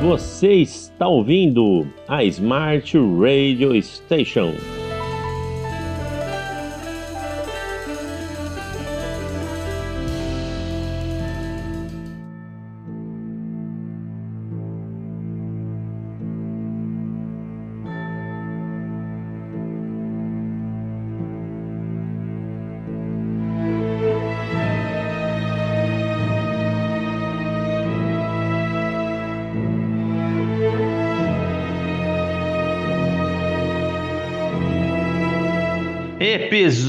Você está ouvindo a Smart Radio Station.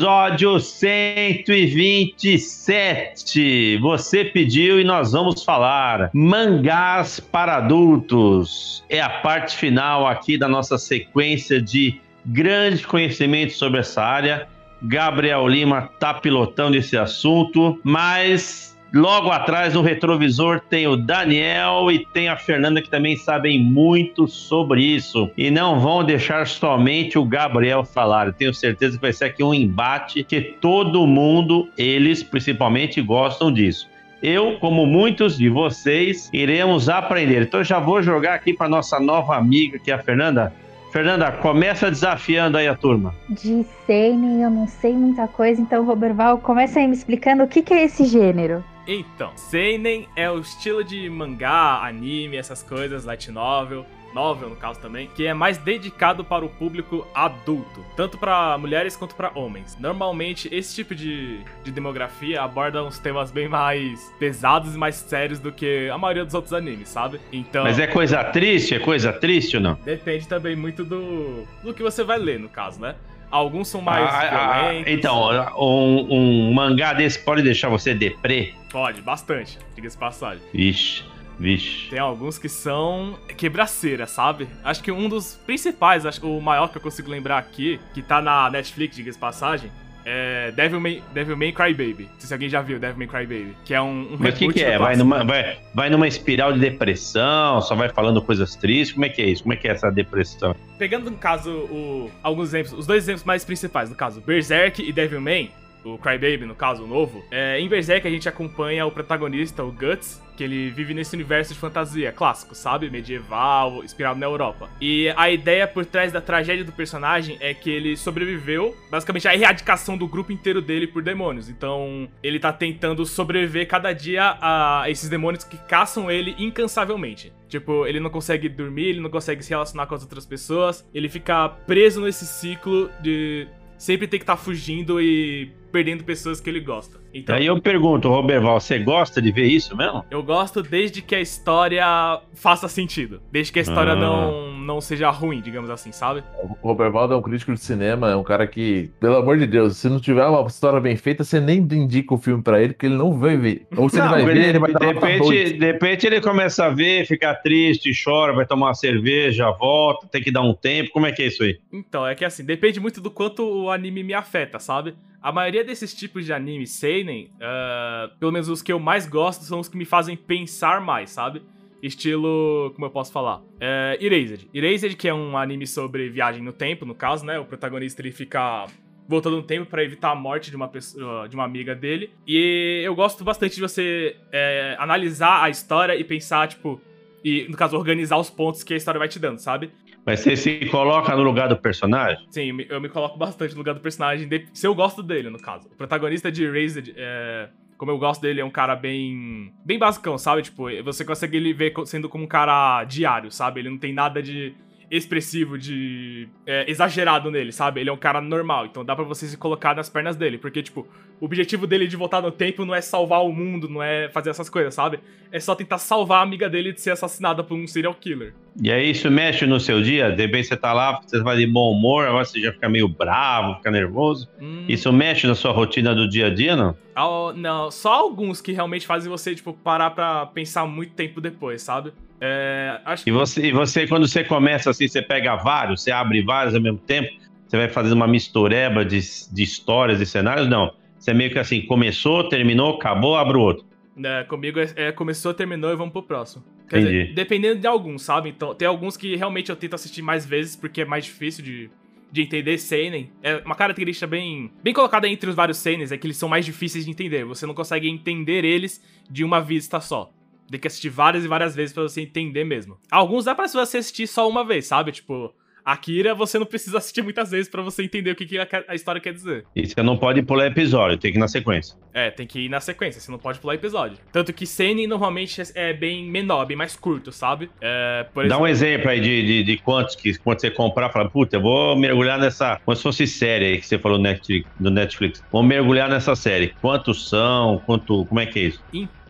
Episódio 127. Você pediu e nós vamos falar. Mangás para adultos. É a parte final aqui da nossa sequência de grandes conhecimentos sobre essa área. Gabriel Lima está pilotando esse assunto, mas Logo atrás, no retrovisor, tem o Daniel e tem a Fernanda, que também sabem muito sobre isso. E não vão deixar somente o Gabriel falar. Eu tenho certeza que vai ser aqui um embate que todo mundo, eles principalmente, gostam disso. Eu, como muitos de vocês, iremos aprender. Então, já vou jogar aqui para nossa nova amiga, que é a Fernanda. Fernanda, começa desafiando aí a turma. De Seinen eu não sei muita coisa, então, Roberval, começa aí me explicando o que, que é esse gênero. Então, Seinen é o estilo de mangá, anime, essas coisas, light novel, novel no caso também, que é mais dedicado para o público adulto, tanto para mulheres quanto para homens. Normalmente, esse tipo de, de demografia aborda uns temas bem mais pesados e mais sérios do que a maioria dos outros animes, sabe? Então. Mas é coisa triste? É coisa triste ou não? Depende também muito do, do que você vai ler, no caso, né? Alguns são mais ah, ah violentos. então, um, um, mangá desse pode deixar você deprê? Pode, bastante. Diga-se passagem. Vixe. Vixe. Tem alguns que são quebraceira, sabe? Acho que um dos principais, acho, o maior que eu consigo lembrar aqui, que tá na Netflix, diga-se passagem, é Devil May, Devil May Cry Baby. Não sei se alguém já viu Devil May Cry Baby. Que é um, um Mas o que, que é? Vai numa, vai, vai numa espiral de depressão, só vai falando coisas tristes? Como é que é isso? Como é que é essa depressão? Pegando no caso o, alguns exemplos, os dois exemplos mais principais, no caso, Berserk e Devil May, o Crybaby, no caso, o novo, é, em Berserk a gente acompanha o protagonista, o Guts, que ele vive nesse universo de fantasia clássico, sabe? Medieval, inspirado na Europa. E a ideia por trás da tragédia do personagem é que ele sobreviveu, basicamente, à erradicação do grupo inteiro dele por demônios. Então, ele tá tentando sobreviver cada dia a esses demônios que caçam ele incansavelmente. Tipo, ele não consegue dormir, ele não consegue se relacionar com as outras pessoas, ele fica preso nesse ciclo de sempre ter que estar tá fugindo e perdendo pessoas que ele gosta. Então, Aí eu pergunto, Roberval, você gosta de ver isso mesmo? Eu gosto desde que a história faça sentido. Desde que a história ah. não, não seja ruim, digamos assim, sabe? O Roberval é um crítico de cinema, é um cara que, pelo amor de Deus, se não tiver uma história bem feita, você nem indica o filme para ele, porque ele não vai ver. Ou se não, ele vai ver, ele vai de repente, de repente ele começa a ver, fica triste, chora, vai tomar uma cerveja, volta, tem que dar um tempo. Como é que é isso aí? Então, é que assim, depende muito do quanto o anime me afeta, sabe? A maioria desses tipos de anime seinen, uh, pelo menos os que eu mais gosto, são os que me fazem pensar mais, sabe? Estilo, como eu posso falar? Uh, Erased. Erased, que é um anime sobre viagem no tempo, no caso, né? O protagonista ele fica voltando no tempo para evitar a morte de uma pessoa, de uma amiga dele. E eu gosto bastante de você é, analisar a história e pensar, tipo, e no caso organizar os pontos que a história vai te dando, sabe? Mas você se coloca no lugar do personagem? Sim, eu me coloco bastante no lugar do personagem, se eu gosto dele, no caso. O protagonista de Raised, é, como eu gosto dele, é um cara bem. bem basicão, sabe? Tipo, você consegue ele ver sendo como um cara diário, sabe? Ele não tem nada de expressivo, de é, exagerado nele, sabe? Ele é um cara normal, então dá para você se colocar nas pernas dele, porque, tipo, o objetivo dele de voltar no tempo não é salvar o mundo, não é fazer essas coisas, sabe? É só tentar salvar a amiga dele de ser assassinada por um serial killer. E aí isso mexe no seu dia? De repente você tá lá, você vai de bom humor, agora você já fica meio bravo, fica nervoso. Hum. Isso mexe na sua rotina do dia a dia, não? Oh, não, só alguns que realmente fazem você, tipo, parar pra pensar muito tempo depois, sabe? É, acho e, você, e você, quando você começa assim, você pega vários, você abre vários ao mesmo tempo, você vai fazendo uma mistureba de, de histórias e cenários? Não. Você é meio que assim, começou, terminou, acabou, abre o outro. É, comigo é, é, começou, terminou e vamos pro próximo. Quer Entendi. dizer, dependendo de alguns, sabe? Então, tem alguns que realmente eu tento assistir mais vezes porque é mais difícil de, de entender seinen. É uma característica bem, bem colocada entre os vários seinens, é que eles são mais difíceis de entender. Você não consegue entender eles de uma vista só Tem que assistir várias e várias vezes pra você entender mesmo. Alguns dá pra você assistir só uma vez, sabe? Tipo, Akira, você não precisa assistir muitas vezes pra você entender o que, que a, história quer dizer. E você não pode pular episódio, tem que ir na sequência. É, tem que ir na sequência, você não pode pular episódio. Tanto que Seinen normalmente é, é bem menor, bem mais curto, sabe? É, Dá um exemplo aí de, de, de quantos que quando você comprar, fala, puta, eu vou mergulhar nessa. Como se fosse série aí que você falou Netflix, do Netflix. Vou mergulhar nessa série. Quantos são? Quanto. Como é que é isso? Então,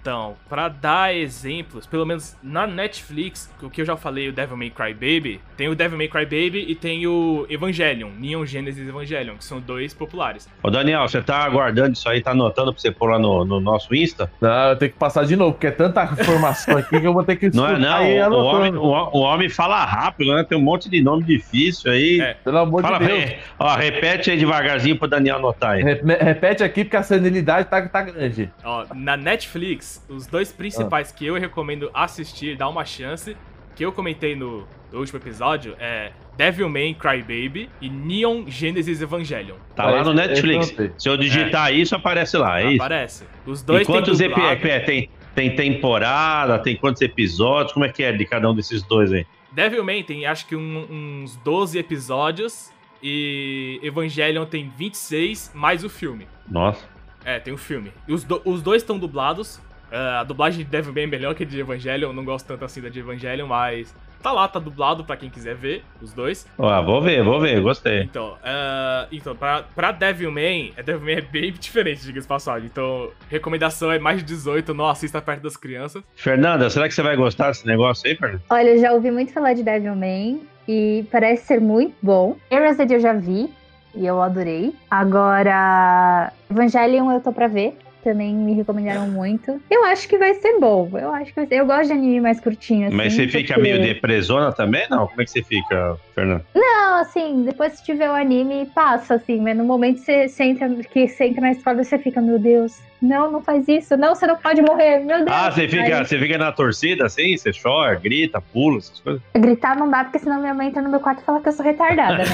pra dar exemplos, pelo menos na Netflix, o que eu já falei, o Devil May Cry Baby, tem o Devil May Cry Baby e tem o Evangelion, Neon Genesis Evangelion, que são dois populares. Ô Daniel, você tá aguardando isso aí, tá anotando pra você pôr lá no, no nosso Insta? Não, eu tenho que passar de novo, porque é tanta informação aqui que eu vou ter que Não é não, o homem, o, o homem fala rápido, né? Tem um monte de nome difícil aí. É. Pelo amor Fala, de Deus. re- ó, repete aí devagarzinho pro Daniel anotar aí. Re- Repete aqui porque a senilidade tá, tá grande. Ó, na Netflix, os dois principais que eu recomendo assistir, dar uma chance, que eu comentei no, no último episódio, é Devil May Cry Baby e Neon Genesis Evangelion. Tá lá no Netflix. notei. Se eu digitar isso, aparece lá, é isso? Aparece. Os dois E quantos têm EP dublado. é, tem? Tem temporada, tem quantos episódios? Como é que é de cada um desses dois aí? Devil May tem acho que um- uns 12 episódios e Evangelion tem 26 mais o filme. Nossa. É, tem o filme. E os, do- os dois estão dublados. É, a dublagem de Devil May é melhor que a de Evangelion. Eu não gosto tanto assim da de Evangelion, mas tá lá, tá dublado pra quem quiser ver os dois. Ó, vou ver, vou ver, gostei. Então, é, então pra, pra Devil May, a Devil May é bem diferente, diga-se de passagem. Então, recomendação é mais de 18, não assista perto das crianças. Fernanda, será que você vai gostar desse negócio aí, Fernanda? Olha, eu já ouvi muito falar de Devil May e parece ser muito bom. Erased eu já vi e eu adorei. Agora, Evangelion eu tô pra ver. Também me recomendaram muito. Eu acho que vai ser bom. Eu acho que ser. Eu gosto de anime mais curtinho, assim. Mas você fica porque- meio depresona também? Não? Como é que você fica, Fernanda? Não, assim, depois que tiver o anime, passa, assim. Mas no momento que você, você entra, que você entra na escola, você fica, meu Deus, não, não faz isso. Não, você não pode morrer, meu Deus. Ah, você fica, Aí, você fica na torcida assim? Você chora, grita, pula, essas coisas? gritar não dá, porque senão minha mãe entra no meu quarto e fala que eu sou retardada, né?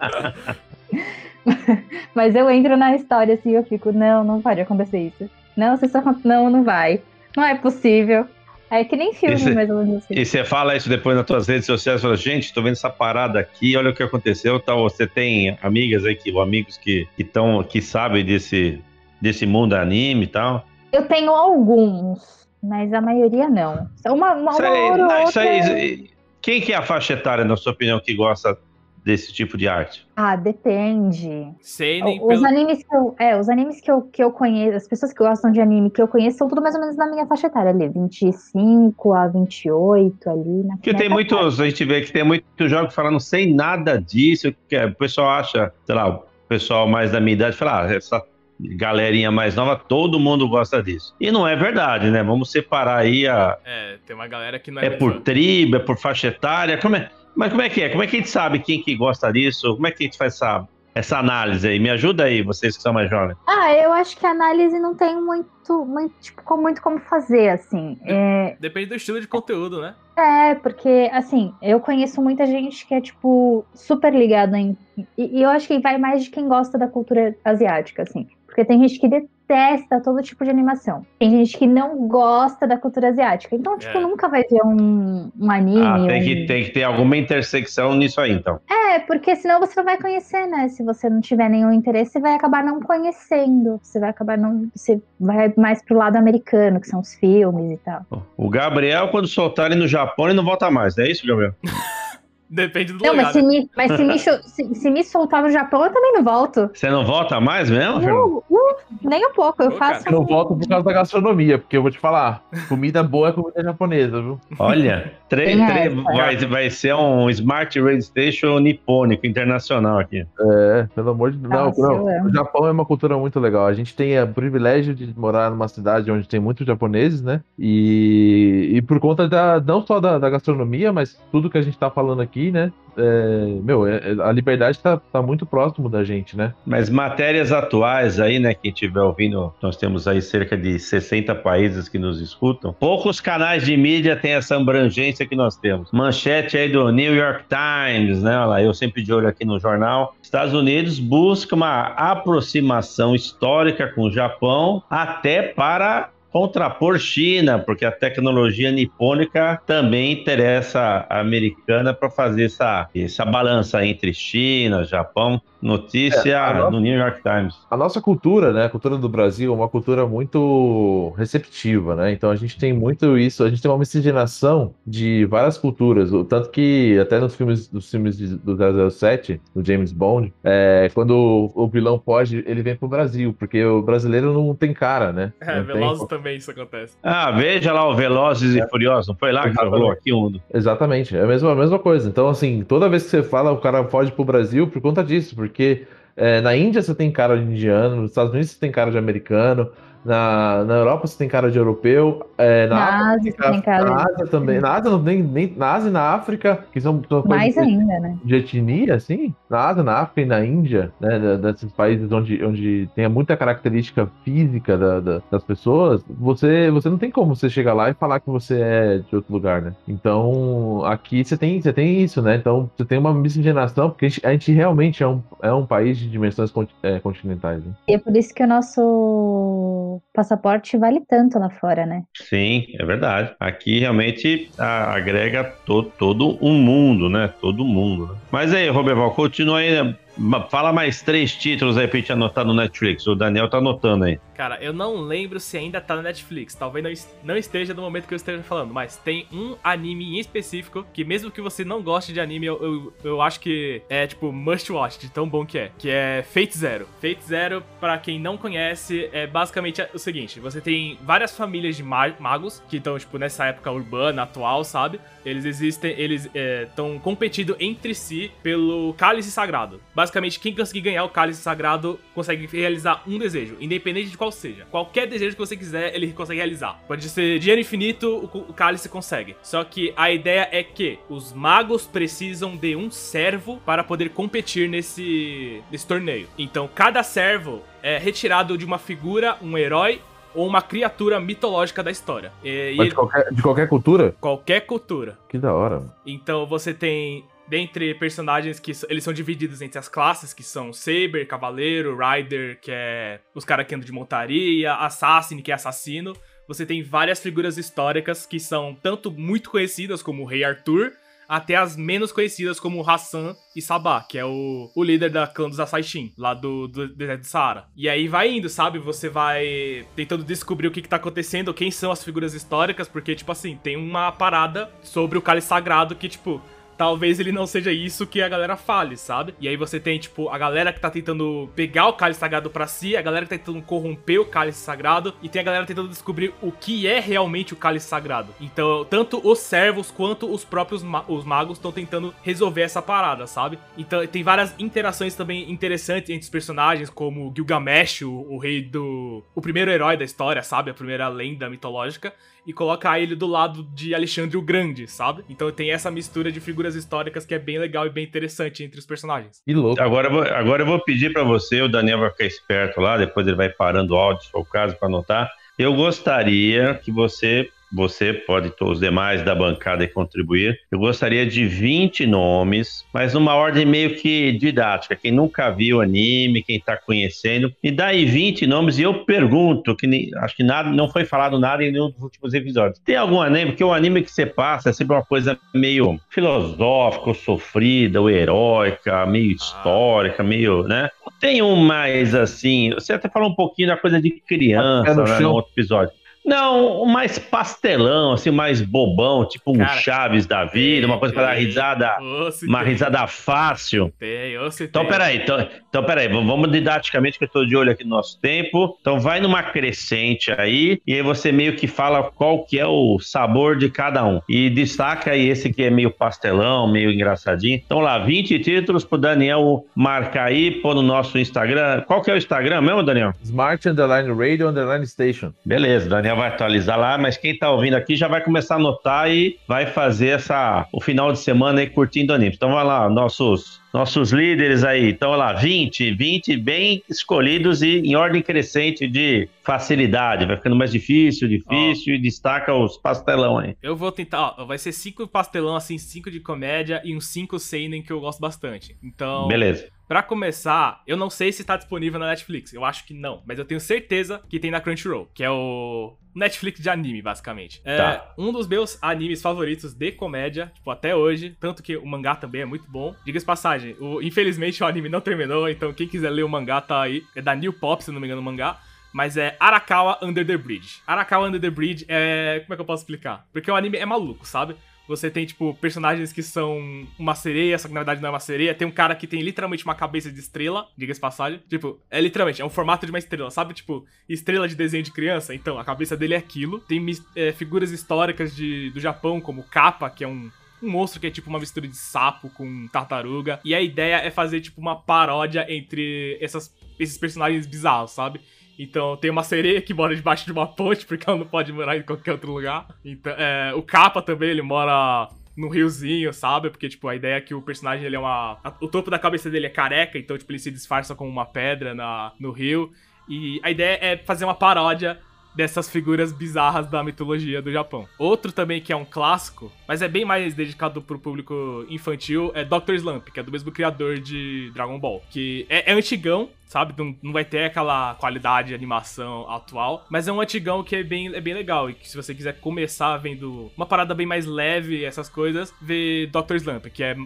Mas... Mas eu entro na história assim, eu fico, não, não pode acontecer isso. Não, você só não, não vai. Não é possível. É que nem filme, Esse- mais ou menos assim. E você fala isso depois nas suas redes sociais, fala, gente, tô vendo essa parada aqui, olha o que aconteceu, tal. Você tem amigas aí, que, ou amigos que, que, tão, que sabem desse, desse mundo anime e tal? Eu tenho alguns, mas a maioria não. Uma, uma, uma aí, hora não, outra- aí- quem que é a faixa etária, na sua opinião, que gosta desse tipo de arte? Ah, depende. Seinen, Os pelo... animes que eu, é, os animes que eu, que eu conheço, as pessoas que gostam de anime que eu conheço são tudo mais ou menos na minha faixa etária ali, 25 a 28 ali na Porque tem muitos, a gente vê que tem muitos jogos falando sei nada disso, que é, o pessoal acha, sei lá, o pessoal mais da minha idade fala, ah, essa galerinha mais nova, todo mundo gosta disso. E não é verdade, né? Vamos separar aí a, É, tem uma galera que não é, é por tribo, é por faixa etária, como é? Mas como é que é? Como é que a gente sabe quem que gosta disso? Como é que a gente faz essa, essa análise aí? Me ajuda aí, vocês que são mais jovens. Ah, eu acho que a análise não tem muito, muito, tipo, como- muito como fazer, assim. É, Depende do estilo de conteúdo, né? é, porque, assim, eu conheço muita gente que é, tipo, super ligada em. E, e eu acho que vai mais de quem gosta da cultura asiática, assim. Porque tem gente que detesta todo tipo de animação. Tem gente que não gosta da cultura asiática. Então, tipo, É. nunca vai ver um, um anime. Ah, tem um- que, tem que ter alguma intersecção nisso aí, então. É, porque senão você não vai conhecer, né? Se você não tiver nenhum interesse, você vai acabar não conhecendo. Você vai acabar não. Você vai mais pro lado americano, que são os filmes e tal. O Gabriel, quando soltar ele no Japão, ele não volta mais, não é isso, Gabriel? Depende do Não, lugar, mas, se né? me, mas se, me, se, se me soltar no Japão, eu também não volto. Você não volta mais mesmo? Uh, uh, nem um pouco. Eu Pô, faço. cara, Eu volto por causa da gastronomia, porque eu vou te falar, comida boa é comida japonesa, viu? Olha, tre- tre- vai, vai ser um Smart Radio Station nipônico, internacional aqui. É, pelo amor de Deus. Não, não. O Japão é uma cultura muito legal. A gente tem o privilégio de morar numa cidade onde tem muitos japoneses, né? E, e por conta da, não só da, da gastronomia, mas tudo que a gente tá falando aqui, né? É, meu, é- é- a liberdade tá, tá muito próximo da gente, né? Mas matérias atuais aí, né, quem estiver ouvindo, nós temos aí cerca de 60 países que nos escutam. Poucos canais de mídia têm essa abrangência que nós temos. Manchete aí do New York Times, né, olha lá, eu sempre de olho aqui no jornal. Estados Unidos busca uma aproximação histórica com o Japão até para contrapor China, porque a tecnologia nipônica também interessa a americana para fazer essa, essa balança entre China, Japão. Notícia É, no New York Times. A nossa cultura, né, a cultura do Brasil é uma cultura muito receptiva, né? Então a gente tem muito isso, a gente tem uma miscigenação de várias culturas, o tanto que até nos filmes, nos filmes de, do 007, do James Bond, é, quando o, o vilão foge, ele vem pro Brasil, porque o brasileiro não tem cara, né? É, Não tem- Velozes também isso acontece. Ah, veja lá o Velozes e Furiosos. Não foi lá que Exatamente. rolou aqui um. Exatamente, é a mesma, a mesma coisa. Então, assim, toda vez que você fala, o cara foge pro Brasil por conta disso, porque é, na Índia você tem cara de indiano, nos Estados Unidos você tem cara de americano, na, na Europa você tem cara de europeu, é, na, Na África Ásia tem cara na de- Ásia também, na Ásia, não tem, nem, na Ásia e na África, que são, são Mais de- ainda, né? de etnia, assim, na Ásia, na África e na Índia, né, desses países onde, onde tem muita característica física da- da- das pessoas, você, você não tem como você chegar lá e falar que você é de outro lugar, né? Então, aqui você tem, você tem isso, né? Então, você tem uma miscigenação, porque a gente, a gente realmente é um, é um país de dimensões é, continentais, né? E é por isso que o nosso passaporte vale tanto lá fora, né? Sim, é verdade. Aqui realmente a- agrega to, todo um mundo, né? Todo mundo. Né? Mas aí, Roberval, continua aí. né? Fala mais três títulos aí pra gente anotar no Netflix. O Daniel tá anotando aí. Cara, eu não lembro se ainda tá na Netflix. Talvez não, es- não esteja no momento que eu esteja falando, mas tem um anime em específico que, mesmo que você não goste de anime, eu, eu, eu acho que é tipo must watch, de tão bom que é. Que é Fate Zero. Fate Zero, pra quem não conhece, é basicamente o seguinte: você tem várias famílias de ma- magos que estão, tipo, nessa época urbana, atual, sabe? Eles existem, eles estão competindo entre si pelo cálice sagrado. Basicamente, quem conseguir ganhar o cálice sagrado consegue realizar um desejo, independente de qual seja. Qualquer desejo que você quiser, ele consegue realizar. Pode ser dinheiro infinito, o cálice consegue. Só que a ideia é que os magos precisam de um servo para poder competir nesse, nesse torneio. Então, cada servo é retirado de uma figura, um herói ou uma criatura mitológica da história. E, Mas de qualquer, de qualquer cultura? qualquer cultura. Que da hora. mano. Então você tem dentre personagens que eles são divididos entre as classes, que são Saber, Cavaleiro, Rider, que é os caras que andam de montaria, Assassin, que é assassino. Você tem várias figuras históricas que são tanto muito conhecidas como o Rei Arthur, até as menos conhecidas como Hassan e Sabah, que é o, o líder da clã dos Asaishin, lá do, do deserto do Saara. E aí vai indo, sabe? Você vai tentando descobrir o que, que tá acontecendo, quem são as figuras históricas, porque, tipo assim, tem uma parada sobre o cálice sagrado que, tipo, talvez ele não seja isso que a galera fale, sabe? E aí você tem, tipo, a galera que tá tentando pegar o cálice sagrado pra si, a galera que tá tentando corromper o cálice sagrado, e tem a galera tentando descobrir o que é realmente o cálice sagrado. Então, tanto os servos quanto os próprios ma- os magos estão tentando resolver essa parada, sabe? Então, tem várias interações também interessantes entre os personagens, como Gilgamesh, o, o rei do. o primeiro herói da história, sabe? A primeira lenda mitológica e colocar ele do lado de Alexandre o Grande, sabe? Então tem essa mistura de figuras históricas que é bem legal e bem interessante entre os personagens. Que louco. Agora, eu vou- agora eu vou pedir para você, o Daniel vai ficar esperto lá, depois ele vai parando o áudio, se for o caso, para anotar. Eu gostaria que você, você pode, os demais da bancada contribuir, eu gostaria de 20 nomes, mas numa ordem meio que didática. Quem nunca viu anime, quem está conhecendo, me dá aí 20 nomes e eu pergunto, que nem- acho que nada, não foi falado nada em nenhum dos últimos episódios. Tem algum anime? Porque o anime que você passa é sempre uma coisa meio filosófica, ou sofrida, ou heróica, meio histórica, meio, né? Tem um mais assim, você até falou um pouquinho da coisa de criança no né, no outro episódio. Não, mais pastelão, assim, mais bobão, tipo um Cara, Chaves da vida, uma coisa para dar risada, uma tem, risada fácil. Tem, se Então, tem. peraí, então, então, peraí, vamos didaticamente, que eu tô de olho aqui no nosso tempo. Então, vai numa crescente aí, e aí você meio que fala qual que é o sabor de cada um. E destaca aí esse que é meio pastelão, meio engraçadinho. Então, lá, 20 títulos pro Daniel marcar aí, pôr no nosso Instagram. Qual que é o Instagram mesmo, Daniel? Smart Underline Radio Underline Station. Beleza, Daniel vai atualizar lá, mas quem tá ouvindo aqui já vai começar a anotar e vai fazer essa, o final de semana aí curtindo anime. Então vai lá, nossos, nossos líderes aí. Então lá, 20, 20 bem escolhidos e em ordem crescente de facilidade. Vai ficando mais difícil, difícil e destaca os pastelão aí. Eu vou tentar, ó, vai ser cinco pastelão, assim, cinco de comédia e uns cinco seinen que eu gosto bastante. Então, Beleza. Pra começar, eu não sei se tá disponível na Netflix. Eu acho que não, mas eu tenho certeza que tem na Crunchyroll, que é o Netflix de anime, basicamente. É Tá. um dos meus animes favoritos de comédia, tipo, até hoje. Tanto que o mangá também é muito bom. Diga-se passagem, o- infelizmente o anime não terminou, então quem quiser ler o mangá tá aí. É da New Pop, se não me engano, o mangá. Mas é Arakawa Under the Bridge. Arakawa Under the Bridge é. Como é que eu posso explicar? Porque o anime é maluco, sabe? Você tem, tipo, personagens que são uma sereia, só que na verdade não é uma sereia. Tem um cara que tem literalmente uma cabeça de estrela, diga-se passagem. Tipo, é literalmente, é um formato de uma estrela, sabe? Tipo, estrela de desenho de criança. Então, a cabeça dele é aquilo. Tem é, figuras históricas de, do Japão, como Kappa, que é um, um monstro que é tipo uma mistura de sapo com tartaruga. E a ideia é fazer, tipo, uma paródia entre essas, esses personagens bizarros, sabe? Então tem uma sereia que mora debaixo de uma ponte, porque ela não pode morar em qualquer outro lugar. Então, é, o Kappa também, ele mora no riozinho, sabe? Porque, tipo, a ideia é que o personagem, ele é uma... o topo da cabeça dele é careca, então, tipo, ele se disfarça como uma pedra na, no rio. E a ideia é fazer uma paródia dessas figuras bizarras da mitologia do Japão. Outro também que é um clássico, mas é bem mais dedicado pro público infantil, é Dr. Slump, que é do mesmo criador de Dragon Ball. Que é, é antigão, sabe? Não, não vai ter aquela qualidade de animação atual, mas é um antigão que é bem, é bem legal. E que se você quiser começar vendo uma parada bem mais leve, essas coisas, vê Dr. Slump, que é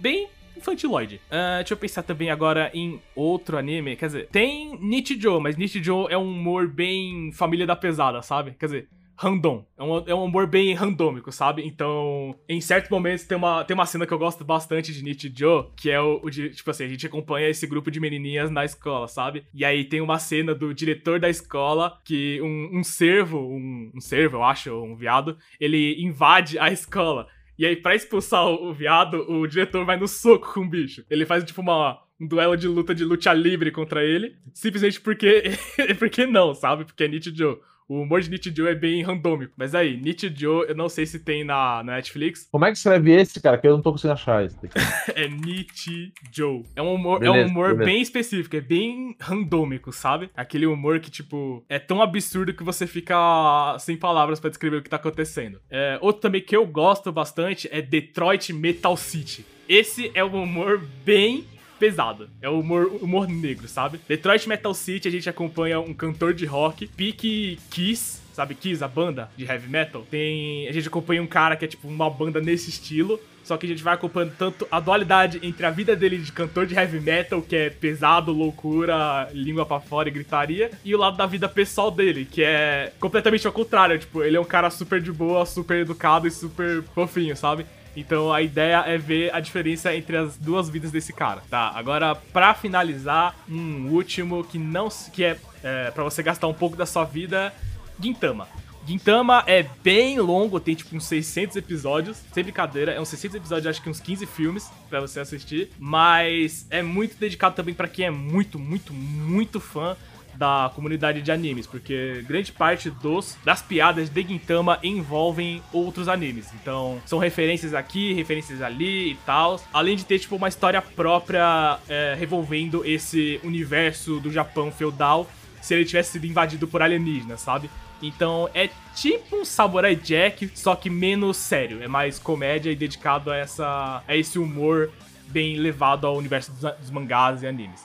bem infantiloide. Ah, deixa eu pensar também agora em outro anime. Quer dizer, tem Nichijou, mas Nichijou é um humor bem família da pesada, sabe? Quer dizer, random. É um, é um humor bem randômico, sabe? Então, em certos momentos tem uma, tem uma cena que eu gosto bastante de Nichijou, que é o, o de, tipo assim, a gente acompanha esse grupo de menininhas na escola, sabe? E aí tem uma cena do diretor da escola que um, um cervo, um, um cervo, eu acho, um viado, ele invade a escola. E aí, pra expulsar o, o viado, o diretor vai no soco com o bicho. Ele faz, tipo, uma, um duelo de luta de luta livre contra ele, simplesmente porque. porque não, sabe? Porque é Nichijou. O humor de Nichijou é bem randômico. Mas aí, Nichijou, eu não sei se tem na, na Netflix. Como é que escreve esse, cara? Que eu não tô conseguindo achar esse. daqui. É Nichijou. É um humor, é um Beleza, humor beleza. bem específico, é bem randômico, sabe? Aquele humor que, tipo, é tão absurdo que você fica sem palavras pra descrever o que tá acontecendo. É, outro também que eu gosto bastante é Detroit Metal City. Esse é um humor bem pesado. É o humor, humor negro, sabe? Detroit Metal City, a gente acompanha um cantor de rock, Pique Kiss, sabe Kiss, a banda de heavy metal? Tem, a gente acompanha um cara que é tipo uma banda nesse estilo, só que a gente vai acompanhando tanto a dualidade entre a vida dele de cantor de heavy metal, que é pesado, loucura, língua pra fora e gritaria, e o lado da vida pessoal dele, que é completamente ao contrário, tipo, ele é um cara super de boa, super educado e super fofinho, sabe? Então a ideia é ver a diferença entre as duas vidas desse cara. Tá, agora pra finalizar, um último que não que é, é para você gastar um pouco da sua vida, Gintama. Gintama é bem longo, tem tipo uns 600 episódios, sem brincadeira, é uns 600 episódios, acho que uns 15 filmes pra você assistir, mas é muito dedicado também pra quem é muito, muito, muito fã da comunidade de animes, porque grande parte dos das piadas de Gintama envolvem outros animes. Então, são referências aqui, referências ali e tal. Além de ter, tipo, uma história própria é, revolvendo esse universo do Japão feudal se ele tivesse sido invadido por alienígenas, sabe? Então é tipo um Samurai Jack, só que menos sério. É mais comédia e dedicado a, essa, a esse humor bem levado ao universo dos, dos mangás e animes.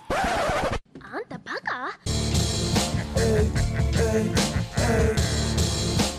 あ hey, hey.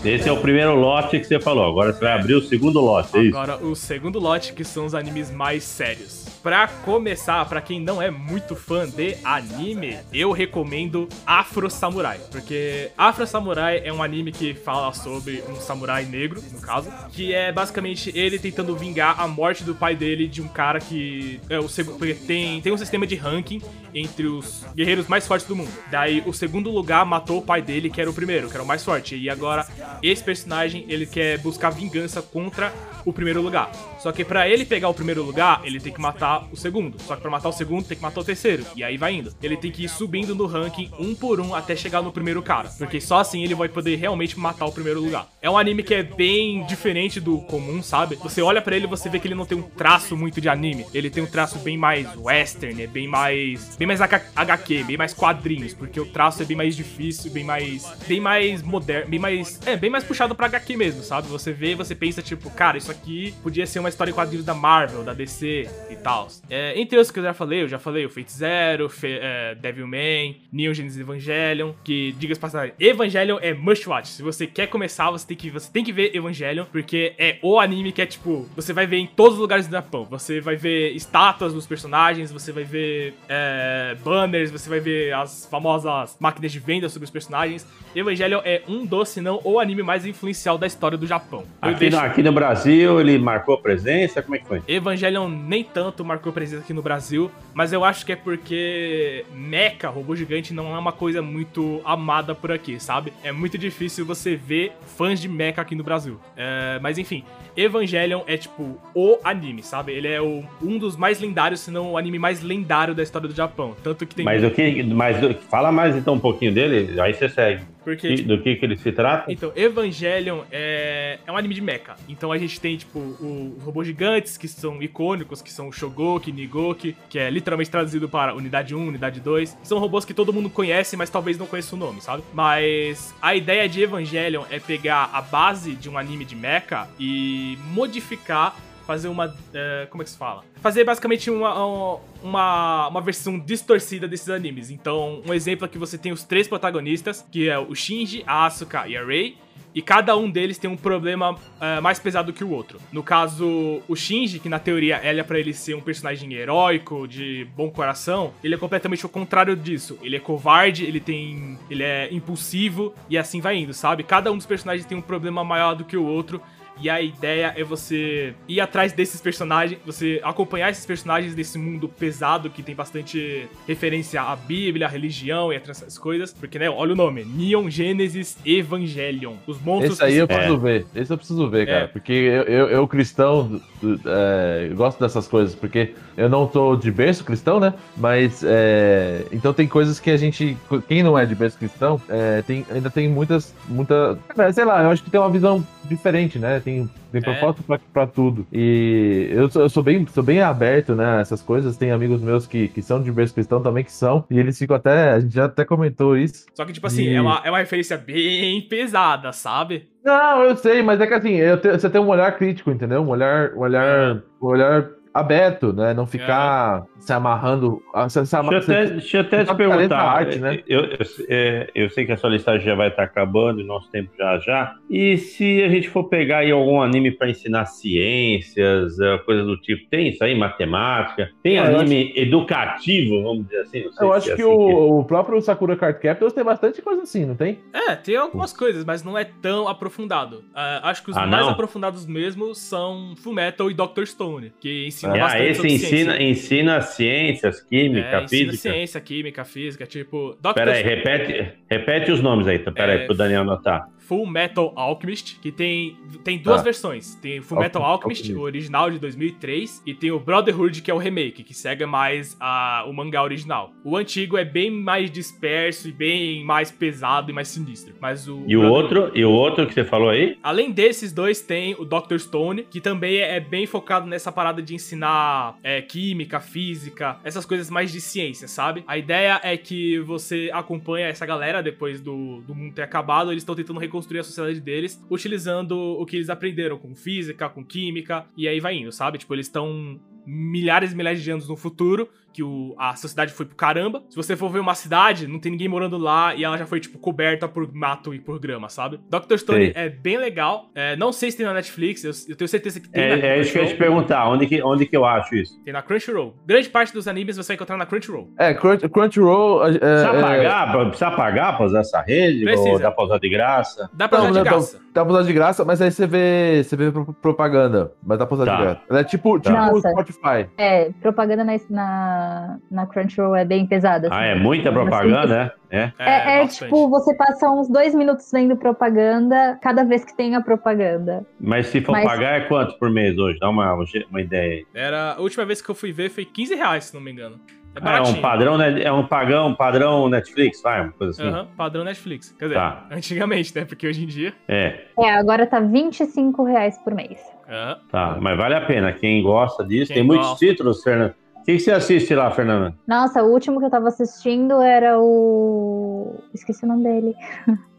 Esse é o primeiro lote que você falou. Agora você vai abrir o segundo lote, é isso? Agora, o segundo lote, que são os animes mais sérios. Pra começar, pra quem não é muito fã de anime, eu recomendo Afro Samurai. Porque Afro Samurai é um anime que fala sobre um samurai negro, no caso, que é basicamente ele tentando vingar a morte do pai dele de um cara que é o. Porque tem, tem um sistema de ranking entre os guerreiros mais fortes do mundo. Daí o segundo lugar matou o pai dele, que era o primeiro, que era o mais forte. E agora esse personagem ele quer buscar vingança contra o primeiro lugar. Só que pra ele pegar o primeiro lugar, ele tem que matar o segundo. Só que pra matar o segundo, tem que matar o terceiro. E aí vai indo. Ele tem que ir subindo no ranking um por um até chegar no primeiro cara. Porque só assim ele vai poder realmente matar o primeiro lugar. É um anime que é bem diferente do comum, sabe? Você olha pra ele e você vê que ele não tem um traço muito de anime. Ele tem um traço bem mais western, é bem mais. bem mais HQ, bem mais quadrinhos. Porque o traço é bem mais difícil, bem mais. bem mais moderno. Bem mais. É, bem mais puxado pra HQ mesmo, sabe? Você vê, você pensa, tipo, cara, isso aqui podia ser uma história em quadrinhos da Marvel, da DC e tal. É, entre outros que eu já falei, eu já falei o Zero, Fe é, Devilman, Neon Genesis Evangelion, que, diga-se passagem, Evangelion é must watch. Se você quer começar, você tem, que, você tem que ver Evangelion, porque é o anime que é, tipo, você vai ver em todos os lugares do Japão. Você vai ver estátuas dos personagens, você vai ver é, banners, você vai ver as famosas máquinas de venda sobre os personagens. Evangelion é um dos, se não o anime mais influencial da história do Japão. Aqui, deixo- no, aqui no Brasil, ele marcou presença? Como é que foi? Evangelion nem tanto marcou presença aqui no Brasil, mas eu acho que é porque Mecha, robô gigante, não é uma coisa muito amada por aqui, sabe? É muito difícil você ver fãs de Mecha aqui no Brasil. É, mas enfim, Evangelion é tipo o anime, sabe? Ele é o- um dos mais lendários, se não o anime mais lendário da história do Japão. Tanto que tem. Mas o que. Mas fala mais então um pouquinho dele, aí você segue. Porque, Que- tipo, do que, que ele se trata? Então, Evangelion é, é um anime de mecha. Então a gente tem, tipo, os robôs gigantes, que são icônicos, que são o Shogoki, Nigoki, que é literalmente traduzido para Unidade 1, Unidade 2. São robôs que todo mundo conhece, mas talvez não conheça o nome, sabe? Mas a ideia de Evangelion é pegar a base de um anime de mecha e modificar fazer uma. é, como é que se fala? Fazer basicamente uma, uma, uma versão distorcida desses animes. Então, um exemplo é que você tem os três protagonistas, que é o Shinji, a Asuka e a Rei. E cada um deles tem um problema é, mais pesado que o outro. No caso, o Shinji, que na teoria era pra ele ser um personagem heróico, de bom coração, ele é completamente o contrário disso. Ele é covarde, ele tem. ele é impulsivo e assim vai indo, sabe? Cada um dos personagens tem um problema maior do que o outro. E a ideia é você ir atrás desses personagens, você acompanhar esses personagens desse mundo pesado que tem bastante referência à Bíblia, à religião e essas coisas. Porque, né, olha o nome: Neon Genesis Evangelion. Os monstros. Esse aí eu preciso ver. Esse eu preciso ver, cara. É. Porque eu, eu, eu, cristão, é, eu gosto dessas coisas. Porque eu não tô de berço cristão, né? Mas. é, então tem coisas que a gente. Quem não é de berço cristão, é, tem, ainda tem muitas. Muita, cara, sei lá, eu acho que tem uma visão diferente, né? Tem, tem É. propósito pra, pra tudo. E eu sou, eu sou bem, sou bem aberto, né? a Essas coisas. Tem amigos meus que, que são de berço cristão também, que são. E eles ficam até. A gente já até comentou isso. Só que, tipo assim, E- é, uma, é uma referência bem pesada, sabe? Não, eu sei, mas é que assim, eu te- você tem um olhar crítico, entendeu? Um olhar, um olhar, um olhar aberto, né? Não ficar se amarrando. ah, Se, se Deixa eu amar, até, deixa eu até te perguntar. arte, né? eu, eu, é, eu sei que a sua listagem já vai estar acabando e nosso tempo já já. E se a gente for pegar aí algum anime para ensinar ciências, é, coisa do tipo, tem isso aí, matemática? Tem É, eu anime educativo, vamos dizer assim? Não sei eu se acho é que assim o, o próprio Sakura Card Captors tem bastante coisa assim, não tem? É, tem algumas coisas, mas não é tão aprofundado. Ah, acho que os Ah, mais não? aprofundados mesmo são Fullmetal e Dr. Stone, que ensinam Ah, bastante esse sobre ciência. ensina, ensina ciências, química, É, ensina física. ciência, química, física, tipo... Dr. Pera aí, Stone, repete, repete os nomes aí, tá? Pera É, pro Daniel anotar. Full Metal Alchemist, que tem, tem duas Tá. versões. Tem Full Metal Alchemist. Alchemist, o original de 2003, e tem o Brotherhood, que é o remake, que segue mais a, o mangá original. O antigo é bem mais disperso e bem mais pesado e mais sinistro. Mas o E o outro, e o outro que você falou aí? Além desses dois, tem o Dr. Stone, que também é bem focado nessa parada de ensinar é, química, física, essas coisas mais de ciência, sabe? A ideia é que você acompanha essa galera depois do, do mundo ter acabado, eles estão tentando reconstruir a sociedade deles, utilizando o que eles aprenderam com física, com química, e aí vai indo, sabe? Tipo, eles estão milhares e milhares de anos no futuro, que o, a sociedade foi pro caramba. Se você for ver uma cidade, não tem ninguém morando lá e ela já foi, tipo, coberta por mato e por grama, sabe? Dr. Stone Sei. é bem legal. É, não sei se tem na Netflix, eu, eu tenho certeza que tem na É, é isso que eu ia te perguntar, onde que, onde que eu acho isso? Tem na Crunchyroll. Grande parte dos animes você vai encontrar na Crunchyroll. É, Crunch- Crunchyroll. É, Precisa é, pagar, pra- precisa pagar pra usar essa rede? Precisa. Ou dá pra usar de graça? Dá pra Não, usar né, de graça. Dá pra usar de graça, mas aí você vê, você vê pro- propaganda. Mas dá pra usar Tá. de graça. Ela é tipo, tipo o. Spotify. É, propaganda na, na, na Crunchyroll é bem pesada. Ah, assim. é muita propaganda, né? É. É, é, bastante. tipo, você passa uns dois minutos vendo propaganda cada vez que tem a propaganda. Mas se for Mas- pagar, é quanto por mês hoje? Dá uma, uma ideia aí. Era, a última vez que eu fui ver foi 15 reais, se não me engano. É Ah, é um padrão, né? É um pagão, padrão Netflix, vai, uma coisa assim. Aham, padrão Netflix. Quer dizer, Tá. antigamente, né? Porque hoje em dia. É, É, agora tá 25 reais por mês. aham. tá. Mas vale a pena. Quem gosta disso, Quem tem muitos gosta. títulos, Fernando. O que, que você assiste lá, Fernanda? Nossa, o último que eu tava assistindo era o. Esqueci o nome dele.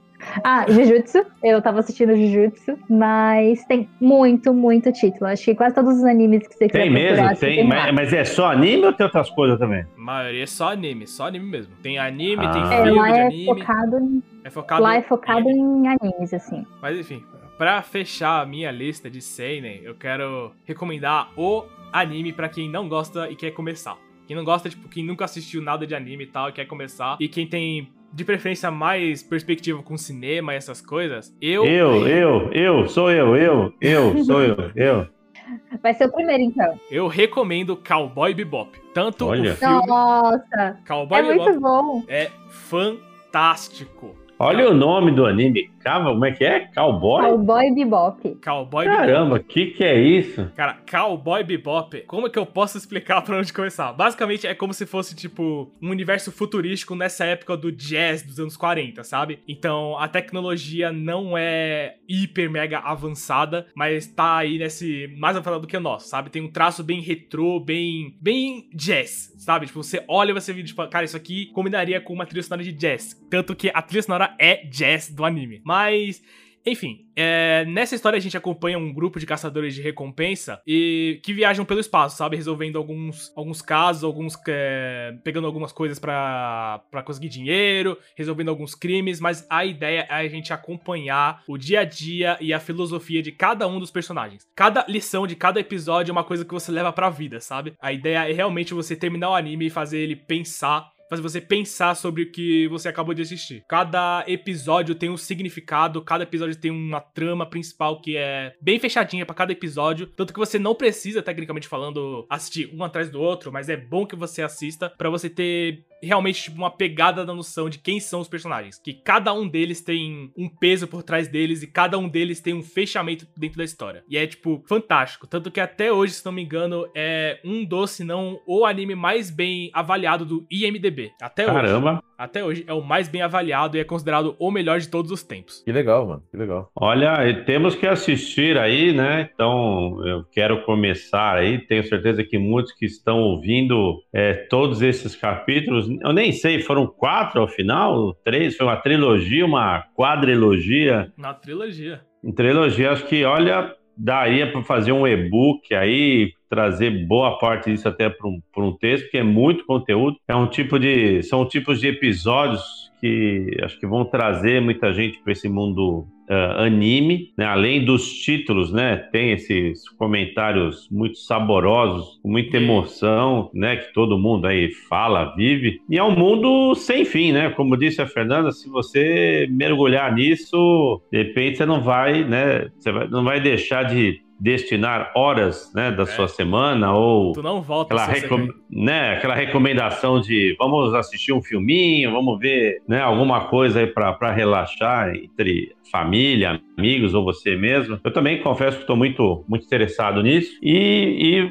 Ah, Jujutsu. Eu tava assistindo Jujutsu, mas tem muito, muito título. Acho que quase todos os animes que você Tem mesmo? procurar, Tem, lá. mas, mas é só anime ou tem outras coisas também? A maioria é só anime, só anime mesmo. Tem anime, Ah. tem É, filme lá de é anime. focado, em- É focado, lá é focado em... em animes, assim. Mas enfim, pra fechar a minha lista de seinen, eu quero recomendar o anime pra quem não gosta e quer começar. Quem não gosta, tipo, quem nunca assistiu nada de anime e tal e quer começar. E quem tem, de preferência, mais perspectiva com cinema e essas coisas. Eu. Eu, eu, eu, sou eu, eu, eu, sou eu, eu. Vai ser o primeiro, então. Eu recomendo Cowboy Bebop. Tanto Olha. o filme Nossa, Cowboy é Bebop muito bom. é fantástico. Olha o nome do anime. Como é que é? Cowboy? Cowboy Bebop. Cowboy. Caramba, o que que é isso? Cara, Cowboy Bebop, como é que eu posso explicar pra onde começar? Basicamente é como se fosse, tipo, um universo futurístico nessa época do jazz dos anos 40, sabe? Então a tecnologia não é hiper mega avançada, mas tá aí nesse. mais avançada do que o nosso, sabe? Tem um traço bem retrô, bem. bem jazz, sabe? Tipo, você olha e você vê, tipo, cara, isso aqui combinaria com uma trilha sonora de jazz. Tanto que a trilha sonora é jazz do anime. Mas. Enfim, é, nessa história a gente acompanha um grupo de caçadores de recompensa e que viajam pelo espaço, sabe? Resolvendo alguns, alguns casos, alguns é, pegando algumas coisas pra conseguir dinheiro, resolvendo alguns crimes, mas a ideia é a gente acompanhar o dia a dia e a filosofia de cada um dos personagens. Cada lição de cada episódio é uma coisa que você leva pra vida, sabe? A ideia é realmente você terminar o anime e fazer ele pensar fazer você pensar sobre o que você acabou de assistir. Cada episódio tem um significado, cada episódio tem uma trama principal que é bem fechadinha pra cada episódio, tanto que você não precisa, tecnicamente falando, assistir um atrás do outro, mas é bom que você assista pra você ter realmente tipo, uma pegada da noção de quem são os personagens. Que cada um deles tem um peso por trás deles e cada um deles tem um fechamento dentro da história. E é, tipo, fantástico. Tanto que até hoje, se não me engano, é um dos, se não o anime mais bem avaliado do IMDB. Até hoje. Caramba. Até hoje é o mais bem avaliado e é considerado o melhor de todos os tempos. Que legal, mano. Que legal. Olha, e temos que assistir aí, né? Então, eu quero começar aí. Tenho certeza que muitos que estão ouvindo é, todos esses capítulos, eu nem sei, foram quatro ao final? Três? Foi uma trilogia, uma quadrilogia? Na trilogia. Em trilogia, acho que, olha, daria para fazer um e-book aí, trazer boa parte disso até para um, um texto, porque é muito conteúdo. É um tipo de, são tipos de episódios que acho que vão trazer muita gente para esse mundo uh, anime, né? além dos títulos, né? Tem esses comentários muito saborosos, com muita emoção, né? Que todo mundo aí fala, vive. E é um mundo sem fim, né? Como disse a Fernanda, se você mergulhar nisso, de repente você não vai, né? Você vai, não vai deixar de destinar horas, né, da É. sua semana ou Tu não volta aquela, recom- né, aquela recomendação de vamos assistir um filminho, vamos ver né, alguma coisa aí para relaxar entre família, amigos ou você mesmo. Eu também confesso que estou muito, muito interessado nisso. E,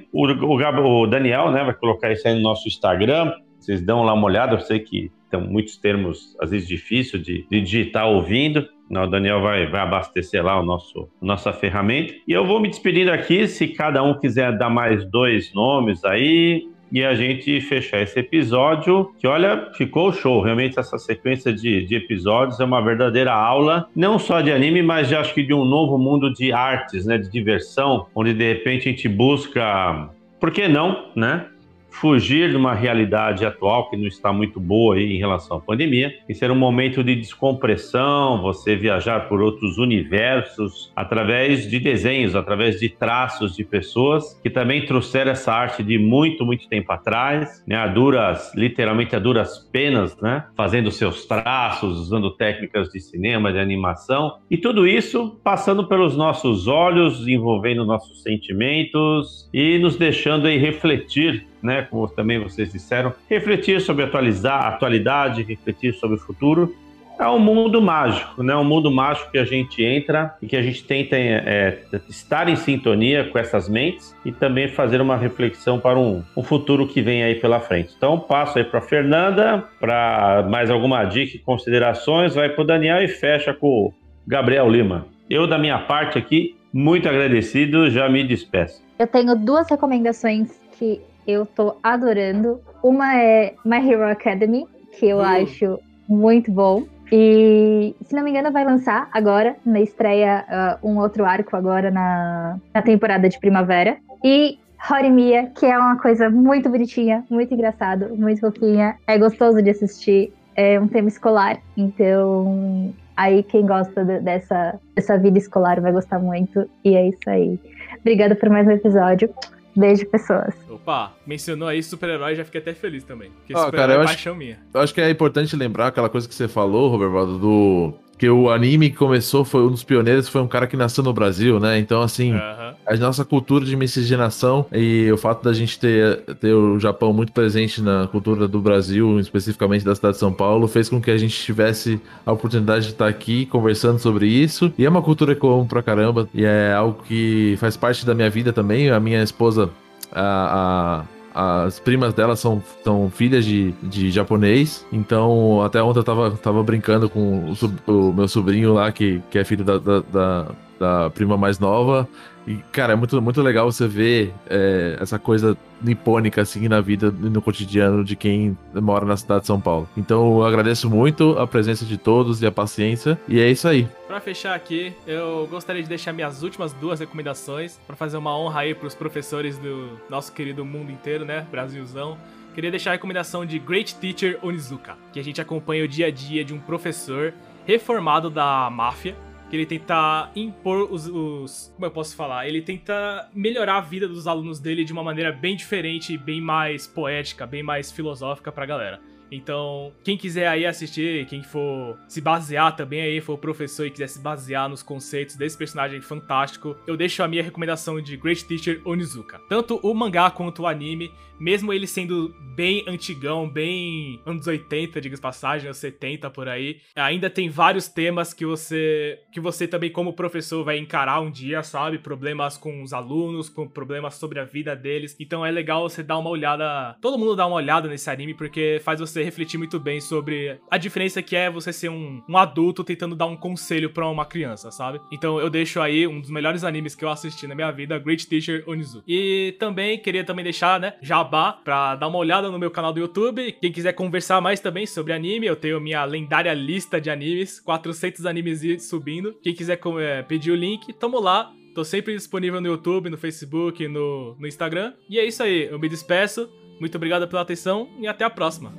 e o, o, o Daniel né, vai colocar isso aí no nosso Instagram. Vocês dão lá uma olhada, eu sei que tem muitos termos, às vezes, difíceis de, de digitar ouvindo. O Daniel vai, vai abastecer lá o nosso nossa ferramenta. E eu vou me despedindo aqui. Se cada um quiser dar mais dois nomes aí, e a gente fechar esse episódio, que olha, ficou show. Realmente essa sequência de, de episódios é uma verdadeira aula, não só de anime, mas de, acho que de um novo mundo de artes, né, de diversão, onde de repente a gente busca, por que não, né? Fugir de uma realidade atual que não está muito boa em relação à pandemia e ser um momento de descompressão, você viajar por outros universos através de desenhos, através de traços de pessoas que também trouxeram essa arte de muito, muito tempo atrás, né, a duras, literalmente a duras penas, né, fazendo seus traços, usando técnicas de cinema, de animação, e tudo isso passando pelos nossos olhos, envolvendo nossos sentimentos e nos deixando aí refletir né, como também vocês disseram, refletir sobre atualizar, a atualidade, refletir sobre o futuro. É um mundo mágico, né? Um mundo mágico que a gente entra e que a gente tenta é, estar em sintonia com essas mentes e também fazer uma reflexão para um, um futuro que vem aí pela frente. Então, passo aí para Fernanda, para mais alguma dica e considerações, vai para o Daniel e fecha com o Gabriel Lima. Eu, da minha parte aqui, muito agradecido, já me despeço. Eu tenho duas recomendações que eu tô adorando. Uma é My Hero Academy, que eu Uh. acho muito bom. E, se não me engano, vai lançar agora, na estreia, uh, um outro arco agora na, na temporada de primavera. E Horimiya, que é uma coisa muito bonitinha, muito engraçado, muito fofinha. É gostoso de assistir. É um tema escolar, então aí quem gosta de, dessa, dessa vida escolar vai gostar muito. E é isso aí. Obrigada por mais um episódio. Beijo, pessoas. Opa, mencionou aí super-herói, já fiquei até feliz também. Porque Ah, super cara, eu é acho- paixão minha. Eu acho que é importante lembrar aquela coisa que você falou, Roberto, do. Que o anime que começou, foi um dos pioneiros, foi um cara que nasceu no Brasil, né? Então, assim, Aham. a nossa cultura de miscigenação e o fato da gente ter, ter o Japão muito presente na cultura do Brasil, especificamente da cidade de São Paulo, fez com que a gente tivesse a oportunidade de estar aqui conversando sobre isso. E é uma cultura que eu amo pra caramba e é algo que faz parte da minha vida também. A minha esposa, a- a as primas dela são, são filhas de, de japonês, então até ontem eu tava, tava brincando com o, o meu sobrinho lá, que, que é filho da, da, da- da prima mais nova. E, cara, é muito, muito legal você ver é, essa coisa nipônica assim na vida e no cotidiano de quem mora na cidade de São Paulo. Então eu agradeço muito a presença de todos e a paciência. E é isso aí. Pra fechar aqui, eu gostaria de deixar minhas últimas duas recomendações pra fazer uma honra aí pros professores do nosso querido mundo inteiro, né? Brasilzão. Queria deixar a recomendação de Great Teacher Onizuka, que a gente acompanha o dia a dia de um professor reformado da máfia, que ele tenta impor os, os- Como eu posso falar? Ele tenta melhorar a vida dos alunos dele de uma maneira bem diferente, bem mais poética, bem mais filosófica pra galera. Então, quem quiser aí assistir, quem for se basear também aí, for professor e quiser se basear nos conceitos desse personagem fantástico, eu deixo a minha recomendação de Great Teacher Onizuka. Tanto o mangá quanto o anime, mesmo ele sendo bem antigão, bem anos 80, diga passagem, anos 70 por aí, ainda tem vários temas que você que você também como professor vai encarar um dia, sabe? Problemas com os alunos, com problemas sobre a vida deles. Então é legal você dar uma olhada, todo mundo dá uma olhada nesse anime porque faz você refletir muito bem sobre a diferença que é você ser um, um adulto tentando dar um conselho pra uma criança, sabe? Então eu deixo aí um dos melhores animes que eu assisti na minha vida, Great Teacher Onizuka. E também queria também deixar, né, jabá pra dar uma olhada no meu canal do YouTube. Quem quiser conversar mais também sobre anime, eu tenho minha lendária lista de animes, 400 animes subindo. Quem quiser é, pedir o link, tamo lá. Tô sempre disponível no YouTube, no Facebook, no, no Instagram. E é isso aí, eu me despeço. Muito obrigado pela atenção e até a próxima.